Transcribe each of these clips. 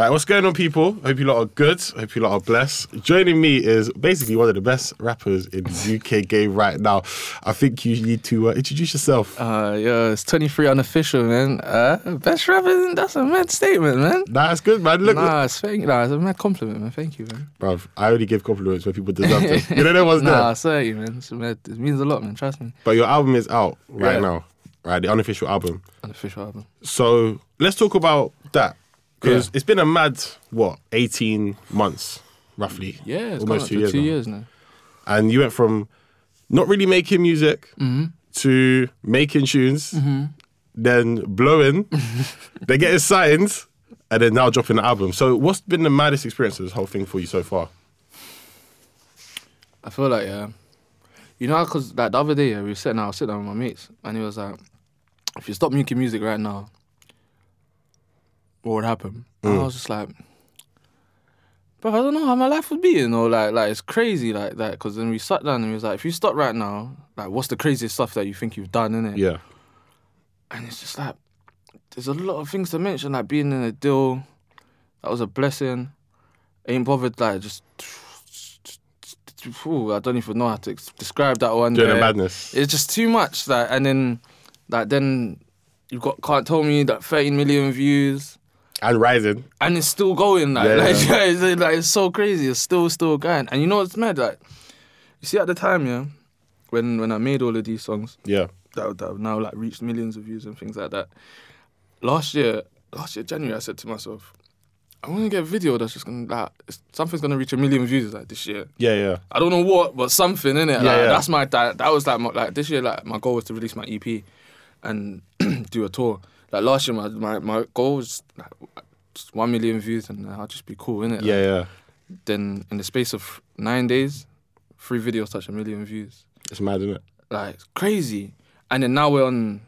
All right, what's going on, people? Hope you lot are good. Hope you lot are blessed. Joining me is basically one of the best rappers in UK game right now. I think you need to uh, introduce yourself. Uh, yo, it's 23 unofficial, man. Uh, best rapper, that's a mad statement, man. That's good, man. Look, Nah, it's, thank, nah, it's a mad compliment, man. Thank you, man. bruv, I only give compliments when people deserve them. you know that Nah, there. sorry, man. It's mad. It means a lot, man. Trust me. But your album is out right Yeah. now, right? The unofficial album. Unofficial album. So let's talk about that because Yeah. it's been a mad what 18 months roughly. Yeah, it's almost two years. Two now. years now. And you went from not really making music Mm-hmm. to making tunes, then blowing, then getting signed, and then now dropping an album. So what's been the maddest experience of this whole thing for you so far? I feel like, yeah. You know, because like, the other day, yeah, we were sitting I was sitting down with my mates, and he was like, if you stop making music right now, what would happen? And I mm. was just like, but I don't know how my life would be, you know, like, like it's crazy, like that. Because then we sat down and he was like, if you stop right now, like, what's the craziest stuff that you think you've done, innit? Yeah. And it's just like, there's a lot of things to mention, like being in a deal, that was a blessing. Ain't bothered, like, just. Ooh, I don't even know how to describe that one. Doing the madness. It's just too much. Like, and then, like, then you've got can't tell me that 13 million views, rising. and it's still going. Like, Yeah, like, yeah. it's, like, it's so crazy. It's still, still going. And you know what's mad? Like, you see, at the time, yeah, when when I made all of these songs, Yeah. that that have now like reached millions of views and things like that. Last year, last year January, I said to myself, I want to get a video that's just gonna like something's gonna reach a million views like this year. Yeah, yeah. I don't know what, but something in it. Like, yeah. That's my that, that was like my, like this year. Like my goal was to release my EP and do a tour. Like last year, my my, my goal was like one million views and I'll just be cool in it. Yeah, yeah. Then in the space of nine days, three videos touch a million views It's mad, isn't it? like it's crazy. And then now we're on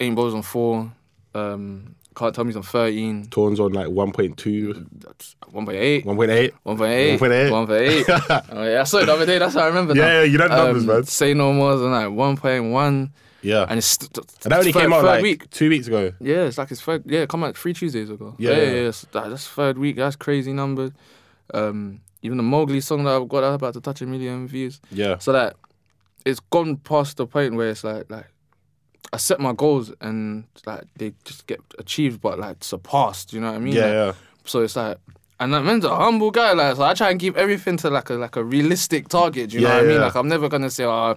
Ain't Balls on four. Um, Can't Tell Me's on thirteen. Torn's on like 1.2, That's one point eight. 1.8. 1.8. 1.8. 1.8. oh, yeah, I saw it the other day. That's how I remember. Yeah, yeah, you know the numbers, man. Say No More's on like 1.1. Yeah. And it's And that only third, came out like week. two weeks ago. Yeah, it's like it's third. Yeah, come out three Tuesdays ago. Yeah, yeah, yeah. yeah. yeah. So that, that's third week. That's crazy numbers. Um, even the Mowgli song that I've got that's about to touch a million views. Yeah. So that it's gone past the point where it's like like I set my goals and like they just get achieved but like surpassed. You know what I mean? Yeah, Like, yeah. So it's like. And that man's a humble guy, like so. I try and keep everything to like a like a realistic target. You know Yeah, what I mean? Like I'm never gonna say, "Oh,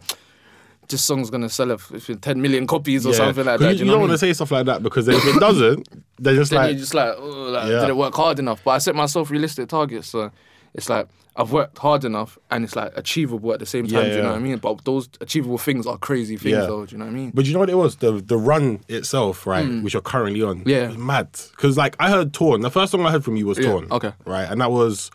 this song's gonna sell if, if 10 million copies or Yeah. something like 'Cause that." You, you know don't what I want to say stuff like that because then if it doesn't, then just then like, you're just like, oh, like Yeah. did it work hard enough? But I set myself realistic targets, so it's like I've worked hard enough and it's like achievable at the same time. Yeah, do you know yeah. what I mean? But those achievable things are crazy things, Yeah. though. Do you know what I mean? But you know what it was? The the run itself, right, mm. which you're currently on. Yeah. was mad. Because like I heard Torn. The first song I heard from you was Torn. okay. Right, and that was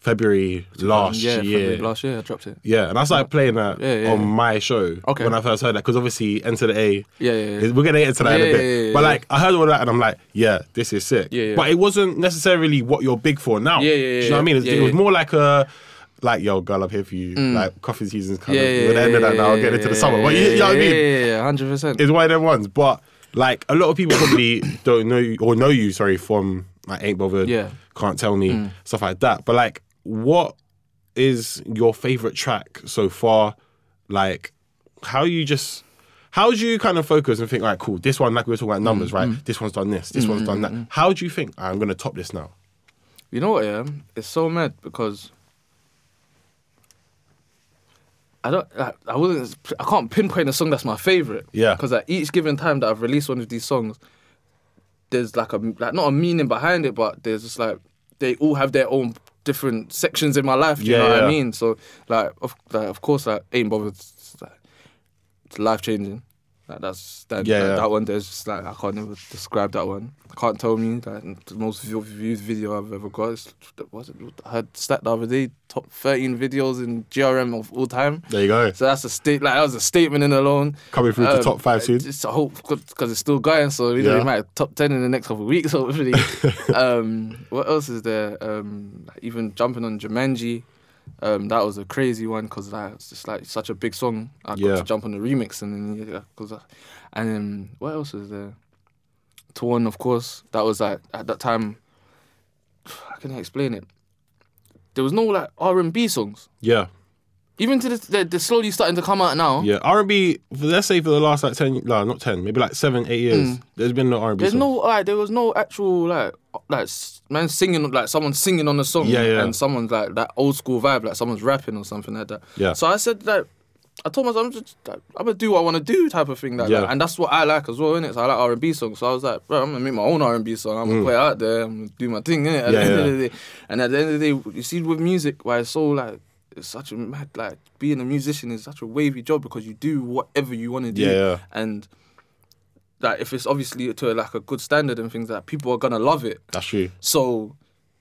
February last yeah, year. February last year I dropped it. Yeah, and I started playing that Yeah, yeah, on yeah. my show Okay. when I first heard that because obviously Enter the A. Yeah, yeah, yeah. We're gonna get into that in a bit. yeah, yeah, but yeah. like I heard all that and I'm like, yeah, this is sick. Yeah, yeah. But it wasn't necessarily what you're big for now. Yeah, yeah, Do you yeah, know what I mean? It, yeah, it was more like a like, yo, girl, I'm here for you. Like coffee season's kind Yeah, of yeah, we're the end of that yeah, now, yeah, get into the summer. But you, yeah, you know what I mean? Yeah, yeah, yeah, hundred percent. It's one of them ones. But like a lot of people probably don't know you or know you, sorry, from like Ain't Bothered, Yeah. Mm. Can't Tell Me, stuff like that. But like, what is your favorite track so far? Like, how you just How do you kind of focus and think, all right, cool, this one, like we were talking about numbers, mm, right? Mm. This one's done this, this one's done that. Mm, how do you think, ah, I'm going to top this now? You know what? Yeah, it's so mad because I don't. I, I wasn't. I can't pinpoint a song that's my favorite. Yeah. Because at each given time that I've released one of these songs, there's like a like not a meaning behind it, but there's just like they all have their own different sections in my life. Do you Yeah, know what. I mean? So like, of like, of course, like ain't bothered. It's, like, it's life changing. Like that's that, Yeah, like, yeah. that one. There's just like I can't never describe that one. I Can't tell me like the most view- viewed video I've ever got. Is, was it? I heard stat the other day. Top 13 videos in GRM of all time. There you go. So that's a state. Like that was a statement in alone. Coming through to top five soon. It's a hope because it's still going. So we Yeah. know we might have top ten in the next couple of weeks. Hopefully. um, what else is there? Um, like even jumping on Jumanji. Um, that was a crazy one because like, it's just like such a big song. I got Yeah. to jump on the remix and then yeah, cause, I- and then what else was there? Torn, of course. That was like at that time. How can I explain it? There was no like R and B songs. Yeah. Even to the, they're, they're slowly starting to come out now. Yeah. R&B, let's say for the last like 10, no, not 10, maybe like seven, eight years, there's been no R&B Mm. There's song. no like there was no actual like like man singing like someone singing on the song Yeah, yeah. and someone's like that old school vibe like someone's rapping or something like that. Yeah. So I said like I told myself I'm just like, I'm gonna do what I want to do type of thing like Yeah. that. and that's what I like as well innit? So I like R and B songs. So I was like, bro, I'm gonna make my own R and B song. I'm gonna put it out there. I'm gonna do my thing innit? At Mm. Yeah, the end yeah. of the day, and at the end of the day, you see with music, why it's so like. It's such a mad like being a musician is such a wavy job because you do whatever you want to do, Yeah, and like if it's obviously to like a good standard and things like that, people are gonna love it. That's true. So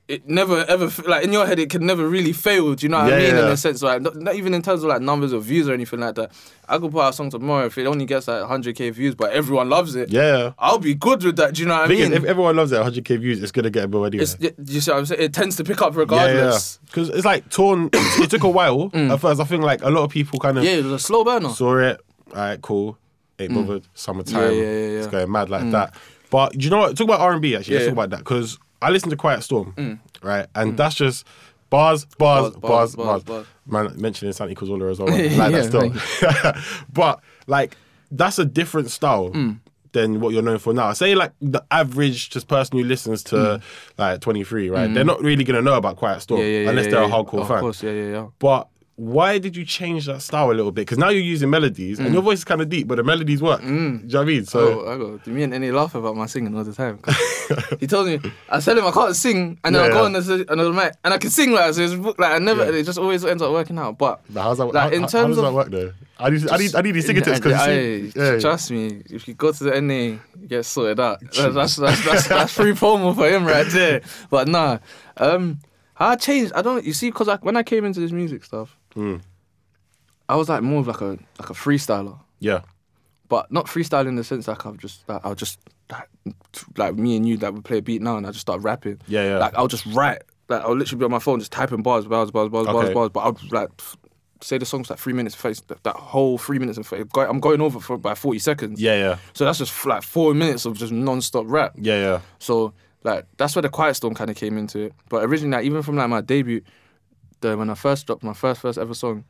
it never ever like in your head it can never really fail. Do you know what I mean? yeah. In a sense, like not, not even in terms of like numbers of views or anything like that. I could put out a song tomorrow if it only gets like 100k views, but everyone loves it. Yeah. I'll be good with that. Do you know what I is, mean? if everyone loves it, 100k views, it's gonna get a anyway. it's, you see what I'm saying? It tends to pick up yeah, regardless. Because it's like torn. it took a while at first. I think like a lot of people kind of Mm. Yeah, it was a slow burner. saw it. All right, cool. Ain't bothered. Summertime. Mm. Yeah, yeah, yeah, yeah. It's going mad like that. But do you know what? Talk about R and B actually. Let's Yeah. talk about that because I listen to Quiet Storm, right? And that's just bars, bars, Bars, bars, bars, Man, mentioning Santi Cazorla as well. like that still. but like that's a different style. Mm. Than what you're known for now. Say like the average just person who listens to Mm. like 23, right? They're not really gonna know about Quiet Storm Yeah, yeah, yeah, unless yeah, they're a yeah. hardcore of fan. course, yeah, yeah, yeah. But why did you change that style a little bit? Because now you're using melodies, Mm. and your voice is kind of deep, but the melodies work. Do you know what I mean? So Oh, I go. Me and NA laugh about my singing all the time. he told me, I tell him I can't sing, and then Yeah, I go yeah. on the, on mic, and I can sing like so. It's, like I never, Yeah. it just always ends up working out. But But how's that? like how, in terms how does of that work though? I need, I need, I need these singing tips because Aye, yeah. trust me, if you go to the NA, you get sorted out. That's that's that's, that's, that's free promo for him right there. But nah, um, I changed. I don't. You see, because I, when I came into this music stuff, Hmm. I was like more of like a like a freestyler. yeah, but not freestyle in the sense like I've just like I'll just like, like me and you that would play a beat now and I just start rapping. Yeah, yeah. Like I'll just write. Like I'll literally be on my phone just typing bars, bars, bars, bars, bars, Okay. bars. But I'll like say the song's like three minutes face that, that whole three minutes and I'm going over for by forty seconds. yeah, yeah, So that's just like four minutes of just non-stop rap. yeah, yeah. So like that's where the quiet storm kind of came into it. But originally, like, even from like my debut, the when I first dropped my first first ever song,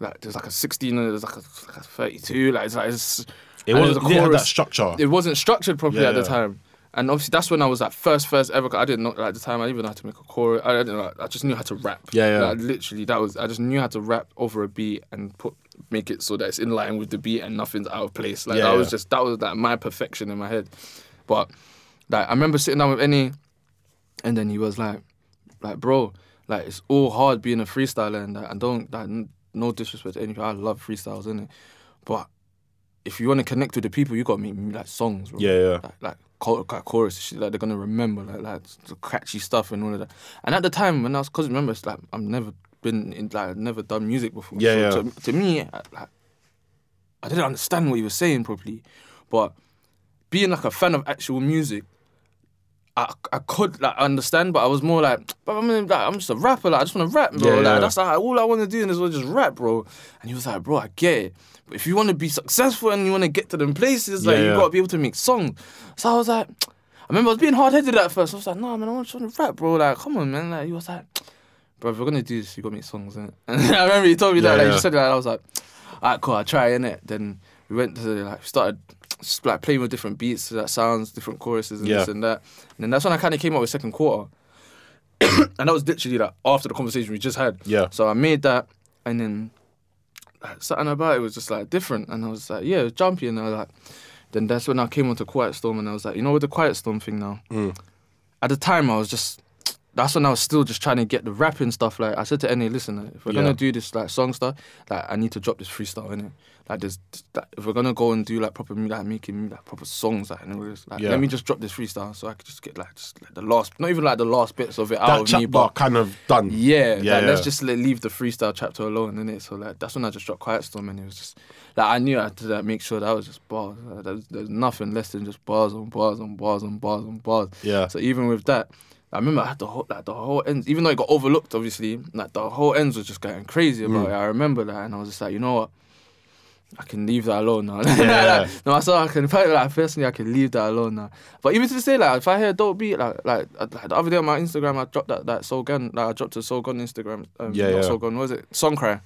like there's like a 16 and there's like a, like a 32. Like it's like it's, It wasn't there's it didn't have that structure. It wasn't structured properly Yeah, at the yeah. time. And obviously that's when I was like first first ever. I didn't know like, at the time I didn't even know how to make a chorus. I didn't know. I just knew how to rap. Yeah, yeah. Like, literally, that was I just knew how to rap over a beat and put make it so that it's in line with the beat and nothing's out of place. Like Yeah, that was just that was like my perfection in my head. But like I remember sitting down with NA, and then he was like, like bro, like it's all hard being a freestyler and that. I don't n- no disrespect to anything. I love freestyles, innit? But if you want to connect with the people, you got to make like songs, bro. Yeah, yeah. Like, like, chor- like chorus, shit, like they're gonna remember, like like the catchy stuff and all of that. And at the time when I was, cause remember, it's like I've never been in, like I've never done music before. Yeah, so yeah. To, to me, I, like I didn't understand what he was saying properly, but being like a fan of actual music. I, I could like understand, but I was more like, but I'm like, I'm just a rapper. Like I just want to rap, bro. Yeah, like yeah. that's like all I want to do in this world, just rap, bro. And he was like, bro, I get it, but if you want to be successful and you want to get to them places, like Yeah, you got to be able to make songs. So I was like, I remember I was being hard headed at first. I was like, no, man, I want to rap, bro. Like, come on, man. Like he was like, bro, if we're gonna do this, you got to make songs, innit? And I remember he told me that. Like he said that. I was like, alright, cool. I will try, innit? Then we went to like started like playing with different beats, that sounds, different choruses, and Yeah. this and that. And then that's when I kind of came up with second quarter, and that was literally like after the conversation we just had. Yeah. So I made that, and then like, something about it was just like different, and I was like, yeah, it was jumpy, and I was like, then that's when I came onto Quiet Storm, and I was like, you know, with the Quiet Storm thing now. Mm. At the time, I was just. That's when I was still just trying to get the rapping stuff. Like I said to NA, listen, like, if we're Yeah. gonna do this like song stuff, like I need to drop this freestyle in it. Like there's, like, if we're gonna go and do like proper, like making like proper songs, like, and this, like Yeah. let me just drop this freestyle so I could just get like just like the last, not even like the last bits of it out of me, but kind of done. yeah, Yeah, like, let's just like, leave the freestyle chapter alone, in it. So like that's when I just dropped Quiet Storm, and it was just like I knew I had to like, make sure that I was just bars. Like, there's, there's nothing less than just bars on bars on bars on bars on bars. Yeah. So even with that, I remember I had the whole like the whole ends, even though it got overlooked, obviously, like the whole ends was just going crazy about Mm. it. I remember that, and I was just like, you know what. I can leave that alone now. Yeah. no, I saw I can like personally I can leave that alone now. But even to say like if I hear a dope beat like like, uh, like the other day on my Instagram I dropped that that Soul Gun like I dropped a Soul Gun Instagram um, Yeah, not yeah. Soul Gun was it Song Cry.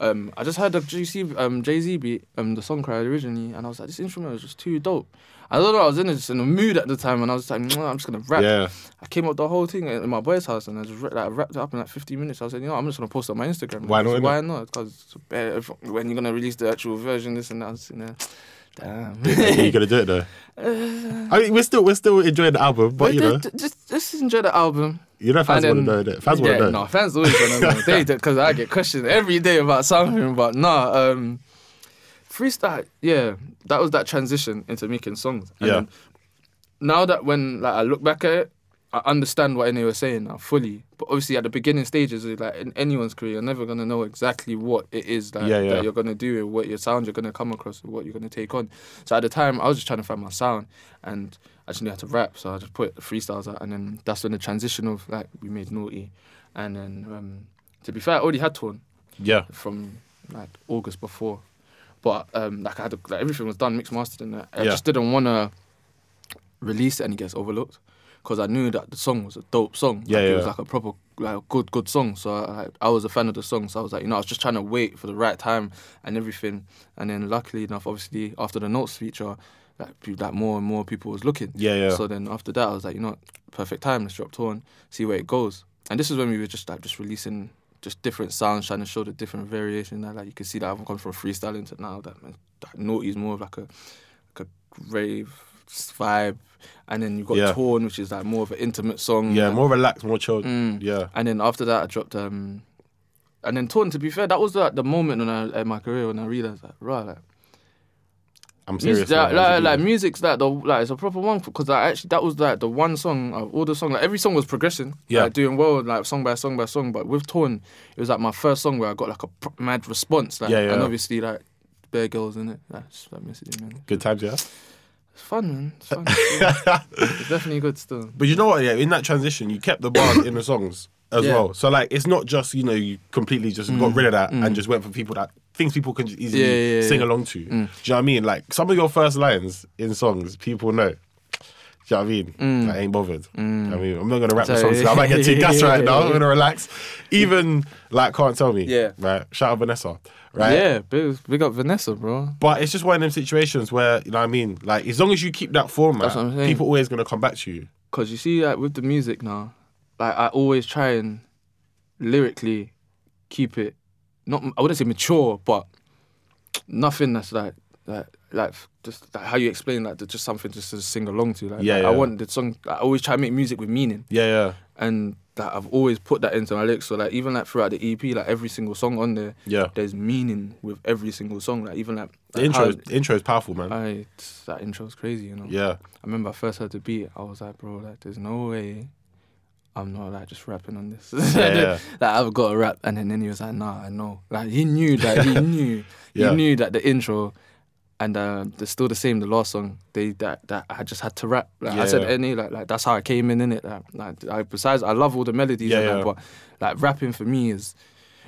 Um, I just heard the GC um Jay Z beat um the Song Cry originally and I was like this instrument was just too dope. I don't know I was in just in a mood at the time and I was like I'm just gonna rap. Yeah. I came up with the whole thing in my boy's house and I just like, wrapped it up in like 15 minutes. I was like, you know, I'm just gonna post it on my Instagram. Why not, Why not? Because when you're gonna release the actual version, this and that, I was damn. You're gonna do it though. I mean, we're still we're still enjoying the album, but you know, Just, just, enjoy the album. you know, fans want to know. Innit? Fans want to know. No, fans always want to know. They because I get questioned every day about something, but nah. Um, freestyle, yeah, that was that transition into making songs. And Yeah. now that when like I look back at it, I understand what NA was saying now fully. But obviously, at the beginning stages, like in anyone's career, you're never gonna know exactly what it is that, Yeah, yeah. that you're gonna do, and what your sound you're gonna come across, and what you're gonna take on. So at the time, I was just trying to find my sound, and I just knew how to rap. So I just put the freestyles out, and then that's when the transition of like we made Naughty, and then um, to be fair, I already had Torn Yeah. from like August before, but um, like I had like, everything was done, mixed mastered, and that. I Yeah. just didn't want to release it and it gets overlooked because I knew that the song was a dope song. Yeah, like, It was like a proper, like a good, good song. So I, I was a fan of the song. So I was like, you know, I was just trying to wait for the right time and everything. And then luckily enough, obviously after the notes feature, like, like more and more people was looking. Yeah, yeah. So then after that, I was like, you know, perfect time. Let's drop Torn, see where it goes. And this is when we were just like just releasing just different sounds, trying to show the different variation. That like you can see that I've gone from freestyling to now that man, that Naughty is more of like a like a rave vibe, and then you've got Yeah. Torn, which is like more of an intimate song. Yeah, like- more relaxed, more chilled. Mm. Yeah. And then after that, I dropped um, and then Torn. To be fair, that was like the moment when I in my career when I realized like, right, like I'm serious. Music, like, like, like music's like the like it's a proper one because like, actually that was like the one song of all the songs. Like every song was progressing. Yeah. like, doing well, like song by song by song. But with Torn, it was like my first song where I got like a mad response. Like, Yeah, yeah. And obviously like bare girls in it. That's that messaging man. Good times, yeah. It's fun, man. It's fun. It's definitely good still. But you know what? Yeah, in that transition, you kept the bars in the songs as Yeah. Mm. well. So like, it's not just you know you completely just got rid of that and just went for people that things people can easily Yeah, yeah, sing. Mm. along to. Do you know what I mean? Like some of your first lines in songs, people know. Do you know what I mean? I ain't bothered. Do you know what I mean, I'm not gonna rap the Mm. So- song. I might get too gas right now. I'm gonna relax. Even like, can't tell me. Yeah. Right. Shout out Vanessa. Right. Yeah, big, big up Vanessa, bro. But it's just one of them situations where you know what I mean. Like as long as you keep that format, That's what I'm saying. people always gonna come back to you. Cause you see, like with the music now, like I always try and lyrically keep it not I wouldn't say mature, but nothing that's like like like just like how you explain like just something just to sing along to. Like, Yeah, like, yeah. I want the song. I always try to make music with meaning, Yeah, yeah, and like, I've always put that into my lyrics. So like even like throughout the EP, like every single song on there, yeah. there's meaning with every single song. Like even like, The like intro, how- the intro is powerful, man. I that intro's crazy, you know. yeah, I remember I first heard the beat, I was like, bro, like, there's no way I'm not like just rapping on this. yeah. like I've got a rap, and then, then he was like, nah, I know. Like he knew that he knew Yeah. he knew that the intro and uh, it's still the same. The last song, they that that I just had to rap. Like Yeah, I said, NA like like that's how I came in in it. Like, like I, besides, I love all the melodies, Yeah, and yeah. but like rapping for me is.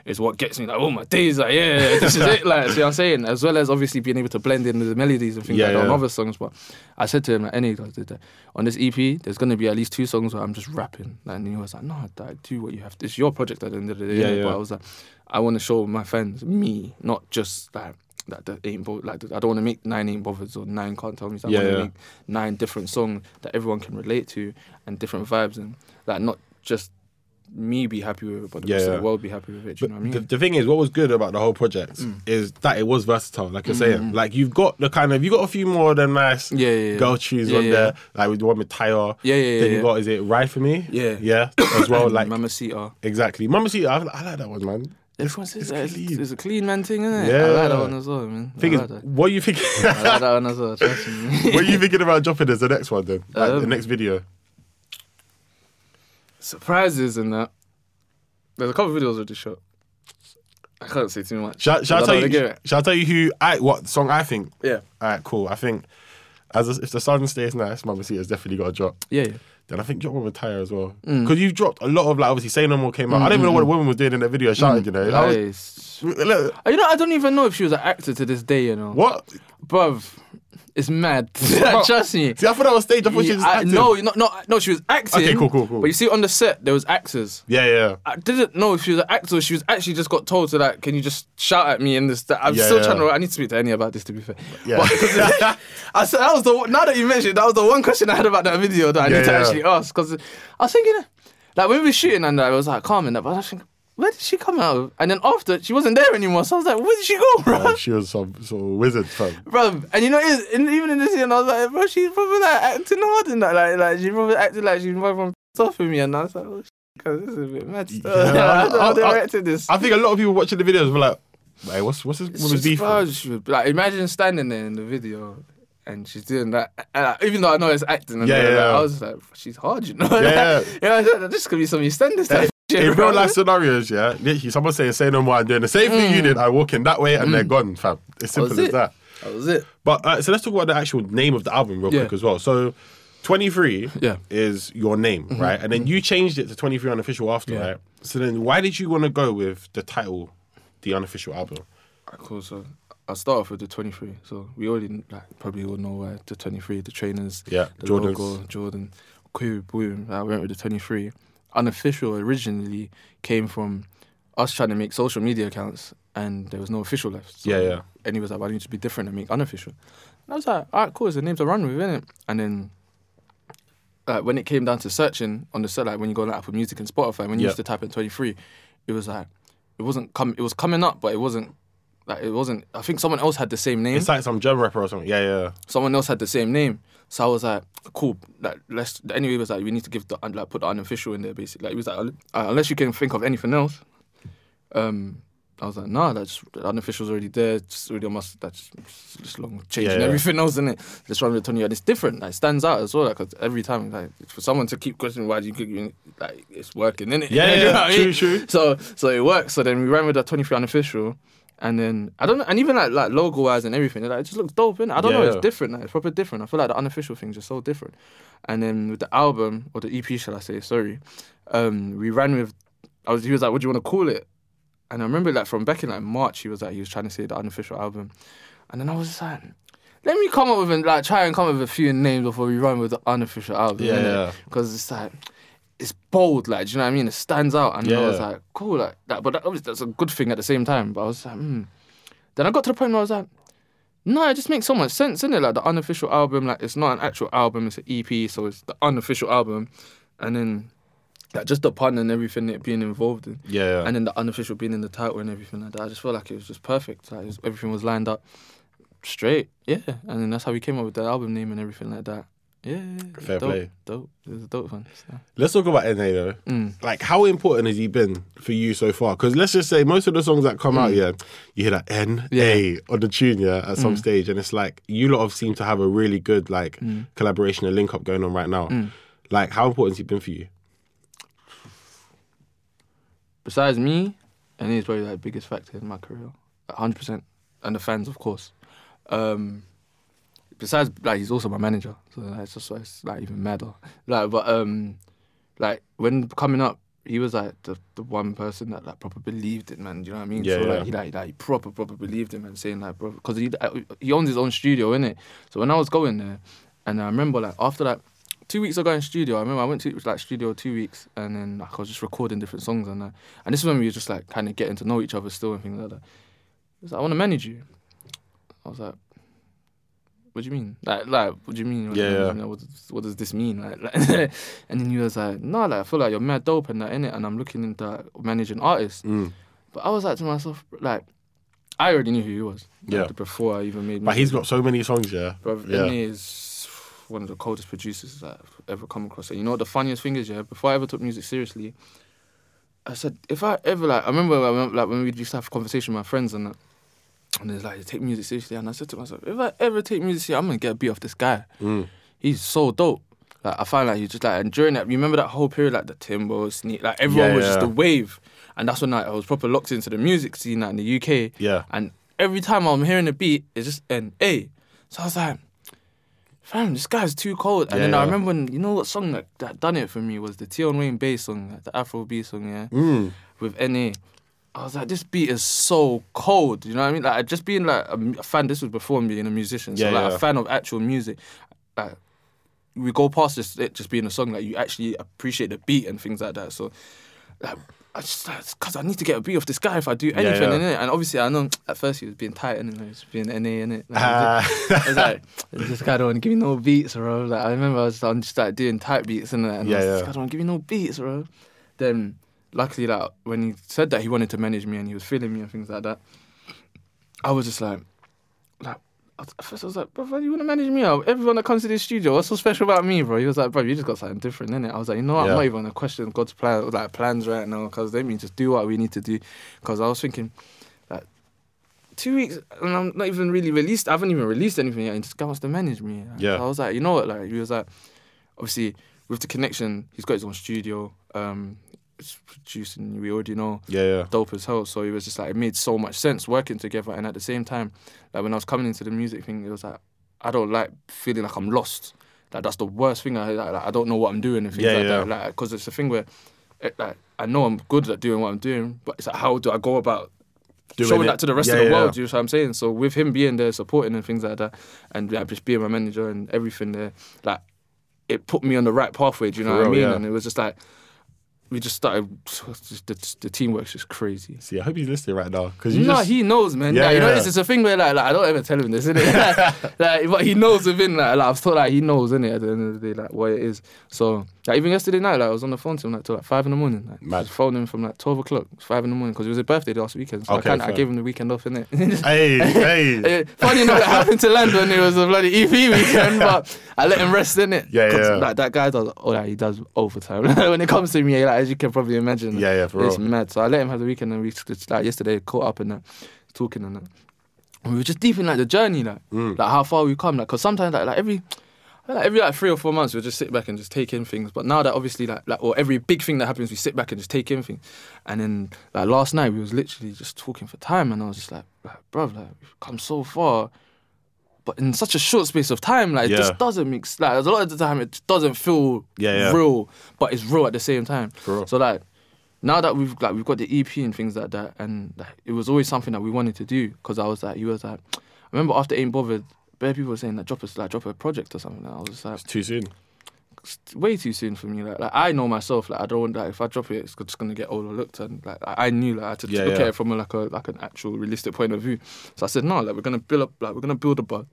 Is what gets me like oh my days like yeah this is it like see what I'm saying as well as obviously being able to blend in the melodies and things like that on other songs but I said to him like any guys did that on this EP there's gonna be at least two songs where I'm just rapping and he was like no Dad, do what you have to it's your project at the end of the day yeah. but I was like I want to show my fans me not just like that, that ain't bo- like I don't want to make nine ain't bothered or nine can't tell me. So I Yeah, want to yeah. make nine different songs that everyone can relate to and different vibes and like not just me be happy with it, but the Yeah, rest yeah. of the world be happy with it. Do you know what I mean? The, the thing is, what was good about the whole project Mm. is that it was versatile. Like you're saying, like you've got the kind of you got a few more than nice Yeah, yeah, yeah. girl tunes on there, like with the one with Tyre. Yeah, yeah, yeah, Then you got is it Ride for Me? Yeah. yeah, as well. Like Mama Mamacita. exactly, Mama See, I, I like that one, man. It's, it's, it's it's, clean. it's a clean man thing, isn't it? Yeah. I like that one as well, man. Thing is, that. what are you thinking? I like that one as well. Trust me. what are you thinking about dropping as the next one then? Like the Um, next video. Surprises and that. There's a couple of videos already shot. I can't say too much. Shall, shall I tell you? Shall I tell you who I what song I think? Yeah. All right, cool. I think as a, if the sun stays nice, Mama See has definitely got a drop. Yeah, yeah. Then I think one with Tyre as well. Mm. Because you've dropped a lot of like obviously Say No More came out. I don't even know what mm, mm, the woman was doing in that video shouting, mm. you know. I was- Nice. look, You know, I don't even know if she was an actor to this day, you know. what? Bruv, it's mad. Trust me. See, I thought I was stage. I thought she was I- acting. no, no, no, no, she was acting. Okay, cool, cool, cool. But you see, on the set, there was actors. Yeah, yeah. I didn't know if she was an actor. or She was actually just got told to like, can you just shout at me in this? That I'm Yeah, still yeah. trying to. I need to speak to NA about this. To be fair, Yeah. But- I said that was the one- now that you mentioned that was the one question I had about that video that I Yeah, need to yeah. actually ask because I was thinking like when we were shooting and I was like calm and that, but I was thinking. Where did she come out of? And then after, she wasn't there anymore. So I was like, where did she go, bro? Uh, she was some sort of wizard, fam. bro. And you know, and even in this scene, I was like, bro, she's probably like acting hard and that, like, like she probably acted like she's probably off with me, and I was like, oh, because this is a bit mad. Yeah, I don't know I- I- this. I think a lot of people watching the videos were like, "Hey, what's what's this woman's beef?" bro, with?" she was- like, imagine standing there in the video. And she's doing that, and like, even though I know it's acting, and Yeah, yeah, that, yeah. I was like, "She's hard, you know." Yeah. yeah, yeah. This could be some EastEnders type In real life scenarios, yeah, literally someone saying "Say no more," I'm doing the same thing you did. I walk in that way, and they're gone, fam. It's Mm. Simple as it. that. That was it. But uh, so let's talk about the actual name of the album real Yeah. quick as well. So, 23 Yeah. is your name, right? And then you changed it to 23 unofficial after, Yeah. right? So then, why did you want to go with the title, the unofficial album? Alright, cool. So I'll start off with the 23. So we already like, probably all know where the 23, the trainers, Yeah, the Jordans. logo, Jordan, cool, boom. I went with the 23. Unofficial originally came from us trying to make social media accounts, and there was no official left. So Yeah, yeah. And he was like, "Why don't you just be different and make unofficial?" And I was like, "All right, cool. It's the name to run with, innit?" And then. Uh, when it came down to searching on the set, like when you go on Apple Music and Spotify, when you Yeah. used to type in 23, it was like, it wasn't come, it was coming up, but it wasn't like it wasn't. I think someone else had the same name. It's like some German rapper or something. Yeah, yeah. someone else had the same name, so I was like, cool. Like let's. Anyway, it was like we need to give the like put the unofficial in there basically. Like it was like uh, unless you can think of anything else. Um, I was like, nah, that's the unofficial's already there. It's already almost that's just long changing Yeah, yeah. everything else in it. Let's run with Tony, and it's different. Like it stands out as well. Like 'cause every time, like for someone to keep questioning why do you keep like it's working, innit? Yeah, You know yeah, I true, mean? true. So so it works. So then we ran with the 23 unofficial. And then I don't know, and even like like logo wise and everything, like, it just looks dope, innit? I don't know, it's different. Like, it's proper different. I feel like the unofficial thing's are so different. And then with the album or the EP, shall I say? Sorry, um, we ran with. I was. He was like, "What do you want to call it?" And I remember like from back in like March, he was like, he was trying to say the unofficial album, and then I was just like. Let me come up with and like try and come up with a few names before we run with the unofficial album. Yeah, yeah. Because it's like it's bold, like do you know what I mean? It stands out, and I was like, cool, like that. But that, obviously that's a good thing at the same time. But I was like, hmm. Then I got to the point where I was like, no, it just makes so much sense, innit? Like the unofficial album, like it's not an actual album, it's an EP, so it's the unofficial album, and then like just the pun and everything it being involved in, Yeah, yeah. and then the unofficial being in the title and everything like that. I just felt like it was just perfect. Like was- everything was lined up straight, yeah. And then that's how we came up with the album name and everything like that. Yeah, Fair dope, play. Dope. It was a dope one. So. Let's talk about NA though. Mm. Like, how important has he been for you so far? Because let's just say most of the songs that come out, yeah, you hear that N A Mm. On the tune, yeah, at some stage, and it's like you lot have seemed to have a really good like Mm. collaboration and link up going on right now. Like, how important has he been for you? besides me, and he's probably like the biggest factor in my career, hundred percent, and the fans, of course. Um, besides, like he's also my manager, so that's just why it's like even madder. Like, but um, like when coming up, he was like the, the one person that like proper believed it, man. Do you know what I mean? Yeah, so yeah. like he like, like he proper proper believed it, man. Saying like, bro, because he uh, he owns his own studio, innit? So when I was going there, and I remember like after like two weeks ago in studio, I remember I went to like studio two weeks, and then like, I was just recording different songs and that. And this is when we were just like kind of getting to know each other still and things like that. He was like, I want to manage you. I was like, what do you mean? Like, like, what do you mean? Yeah, yeah. You know, what, does, what does this mean? Like, like and then he was like, no, like, I feel like you're mad dope and that, innit? And I'm looking into like, managing artists. Mm. But I was like to myself, like, I already knew who he was. like, Yeah. Before I even made But he's got so many songs, yeah. Bro, yeah. Is one of the coldest producers that I've ever come across. And you know what the funniest thing is, yeah? Before I ever took music seriously, I said, if I ever, like, I remember, I remember, like, when we used to have a conversation with my friends and that, and it's like, take music seriously. And I said to myself, if I ever take music seriously, I'm going to get a beat off this guy. Mm. He's so dope. Like, I find like he's just like, and during that, you remember that whole period, like the Timbo, Sneak, like, everyone Yeah, was just yeah. a wave. And that's when like, I was proper locked into the music scene like, in the UK. Yeah. And every time I'm hearing a beat, it's just an A. So I was like, fam, this guy's too cold. And Yeah, then I remember when, you know what song that, that done it for me was the Tion Wayne bass song, like, the Afro B song, yeah, Mm. with NA. I was like, this beat is so cold. You know what I mean? Like, just being like a, a fan. This was before me being a musician, so Yeah, like yeah. a fan of actual music. Like, we go past this it just being a song like you actually appreciate the beat and things like that. So, like, I just because I need to get a beat off this guy if I do anything yeah. in it. And obviously, I know at first he was being tight and he was being NA in it. Like. Ah. I was like, this guy don't want to give me no beats, bro. Like I remember I was on just like doing tight beats and, and I Yeah, was, yeah. this guy don't want to give me no beats, bro. Then luckily, like when he said that he wanted to manage me and he was feeling me and things like that, I was just like, like at first I was like, bro, why do you want to manage me? out? Everyone that comes to this studio, what's so special about me, bro? He was like, bro, you just got something different, innit? I was like, you know what? Yeah. I'm not even gonna question God's plan, like plans right now, because they mean just do what we need to do. Because I was thinking, like, two weeks and I'm not even really released. I haven't even released anything yet. And this guy wants to manage me. Yeah. So I was like, you know what? Like, he was like, obviously with the connection, he's got his own studio. Um, producing. We already know Yeah, yeah. dope as hell. So it was just like it made so much sense working together. And at the same time, like when I was coming into the music thing, it was like I don't like feeling like I'm lost. Like that's the worst thing. I like, I don't know what I'm doing and things Yeah, like yeah. that. Like because it's a thing where, it, like I know I'm good at doing what I'm doing, but it's like how do I go about Doing showing it. that to the rest Yeah, of the yeah. world? You know what I'm saying? So with him being there, supporting and things like that, and like, just being my manager and everything there, like it put me on the right pathway. Do you know For what I mean? yeah. And it was just like we just started. Just, the, the teamwork's just crazy. See, I hope he's listening right now because you No, just he knows, man. Yeah, like, you know, yeah. it's, a thing where like, like I don't ever tell him this, innit? like, like, but he knows within like, like I've thought like he knows, innit? At the end of the day, like what it is. So like even yesterday night, like I was on the phone to him like till like five in the morning. Like, Mad. I was phoning him from like twelve o'clock, five in the morning, because it was his birthday last weekend. So Okay, I, I gave him the weekend off, innit? hey, hey. Funny enough, it happened to land when it was a bloody EP weekend, but I let him rest in it. Yeah, yeah. Like that guy does, oh, like, he does overtime. when it comes to me, like, as you can probably imagine, Yeah, yeah, for it's real. mad. So I let him have the weekend, and we just, like yesterday caught up and that, talking and that. And we were just deep in like the journey, like, Mm. like how far we come, like, cause sometimes like, like every. Like every like three or four months, we'll just sit back and just take in things. But now that obviously like like or every big thing that happens, we sit back and just take in things. And then like last night, we was literally just talking for time, and I was just like, like bruv, like we've come so far, but in such a short space of time, like it Yeah. just doesn't mix. Like a lot of the time, it doesn't feel Yeah, yeah. real, but it's real at the same time. Real. So like now that we've like we've got the EP and things like that, and like, it was always something that we wanted to do because I was like, he was like, I remember after Ain't Bothered, bare people were saying that drop us like drop a project or something. And I was just like, It's too soon. Way too soon for me. Like, like I know myself. Like I don't want like if I drop it, it's just gonna get overlooked. And like I knew like I had to Yeah, look yeah. at it from a, like a like an actual realistic point of view. So I said no. Like we're gonna build up. Like we're gonna build a bug.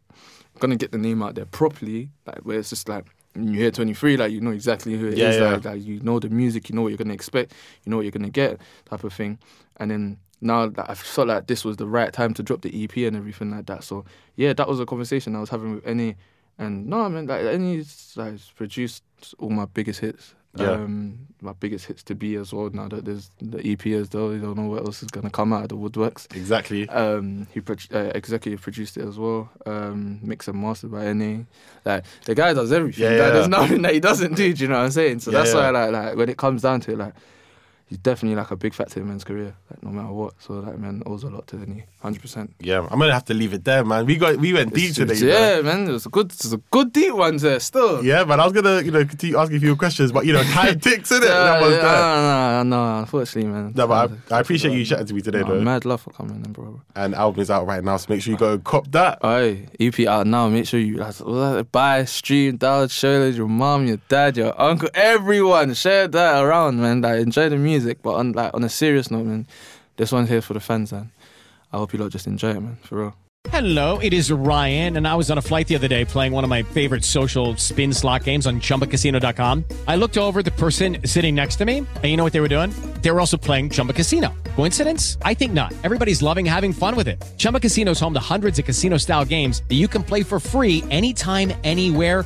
We're gonna get the name out there properly. Like where it's just like. when You hear 23, like you know exactly who it is. Yeah, yeah. Like, like you know the music, you know what you're gonna expect, you know what you're gonna get, type of thing. And then now that I felt like this was the right time to drop the EP and everything like that. So yeah, that was a conversation I was having with NA, and no, I mean like NA like has produced all my biggest hits. Yeah. Um, my biggest hits to be as well. Now that there's the EP as though you don't know what else is gonna come out of the woodworks. Exactly. Um, he pro- uh, executive produced it as well. Um, mixed and mastered by NA. Like the guy does everything. Yeah, Like. There's nothing that he doesn't do. Do you know what I'm saying? So Yeah, that's yeah. why like like when it comes down to it, like he's definitely like a big factor in man's career. Like no matter what. So like man owes a lot to NA. Hundred percent. Yeah, I'm gonna have to leave it there, man. We got we went deep today. man. Yeah, man. It was a good. It was a good deep ones there. Still. Yeah, but I was gonna, you know, continue asking a few questions, but you know, time ticks in it. Yeah, that was yeah, that. no, no, no, unfortunately, man. No, but I, I appreciate you chatting to me today, No, though. mad love for coming in, bro. And album is out right now, so make sure you go cop that. Alright, EP out now. Make sure you like, what was that? buy, stream, download, share it with your mom, your dad, your uncle, everyone. Share that around, man. Like enjoy the music, but on like on a serious note, man. This one's here for the fans, man. I hope you lot just enjoy it, man. For real. Hello, it is Ryan, and I was on a flight the other day playing one of my favorite social spin slot games on chumbacasino.com. I looked over the person sitting next to me, and you know what they were doing? They were also playing Chumba Casino. Coincidence? I think not. Everybody's loving having fun with it. Chumba Casino is home to hundreds of casino style games that you can play for free anytime, anywhere,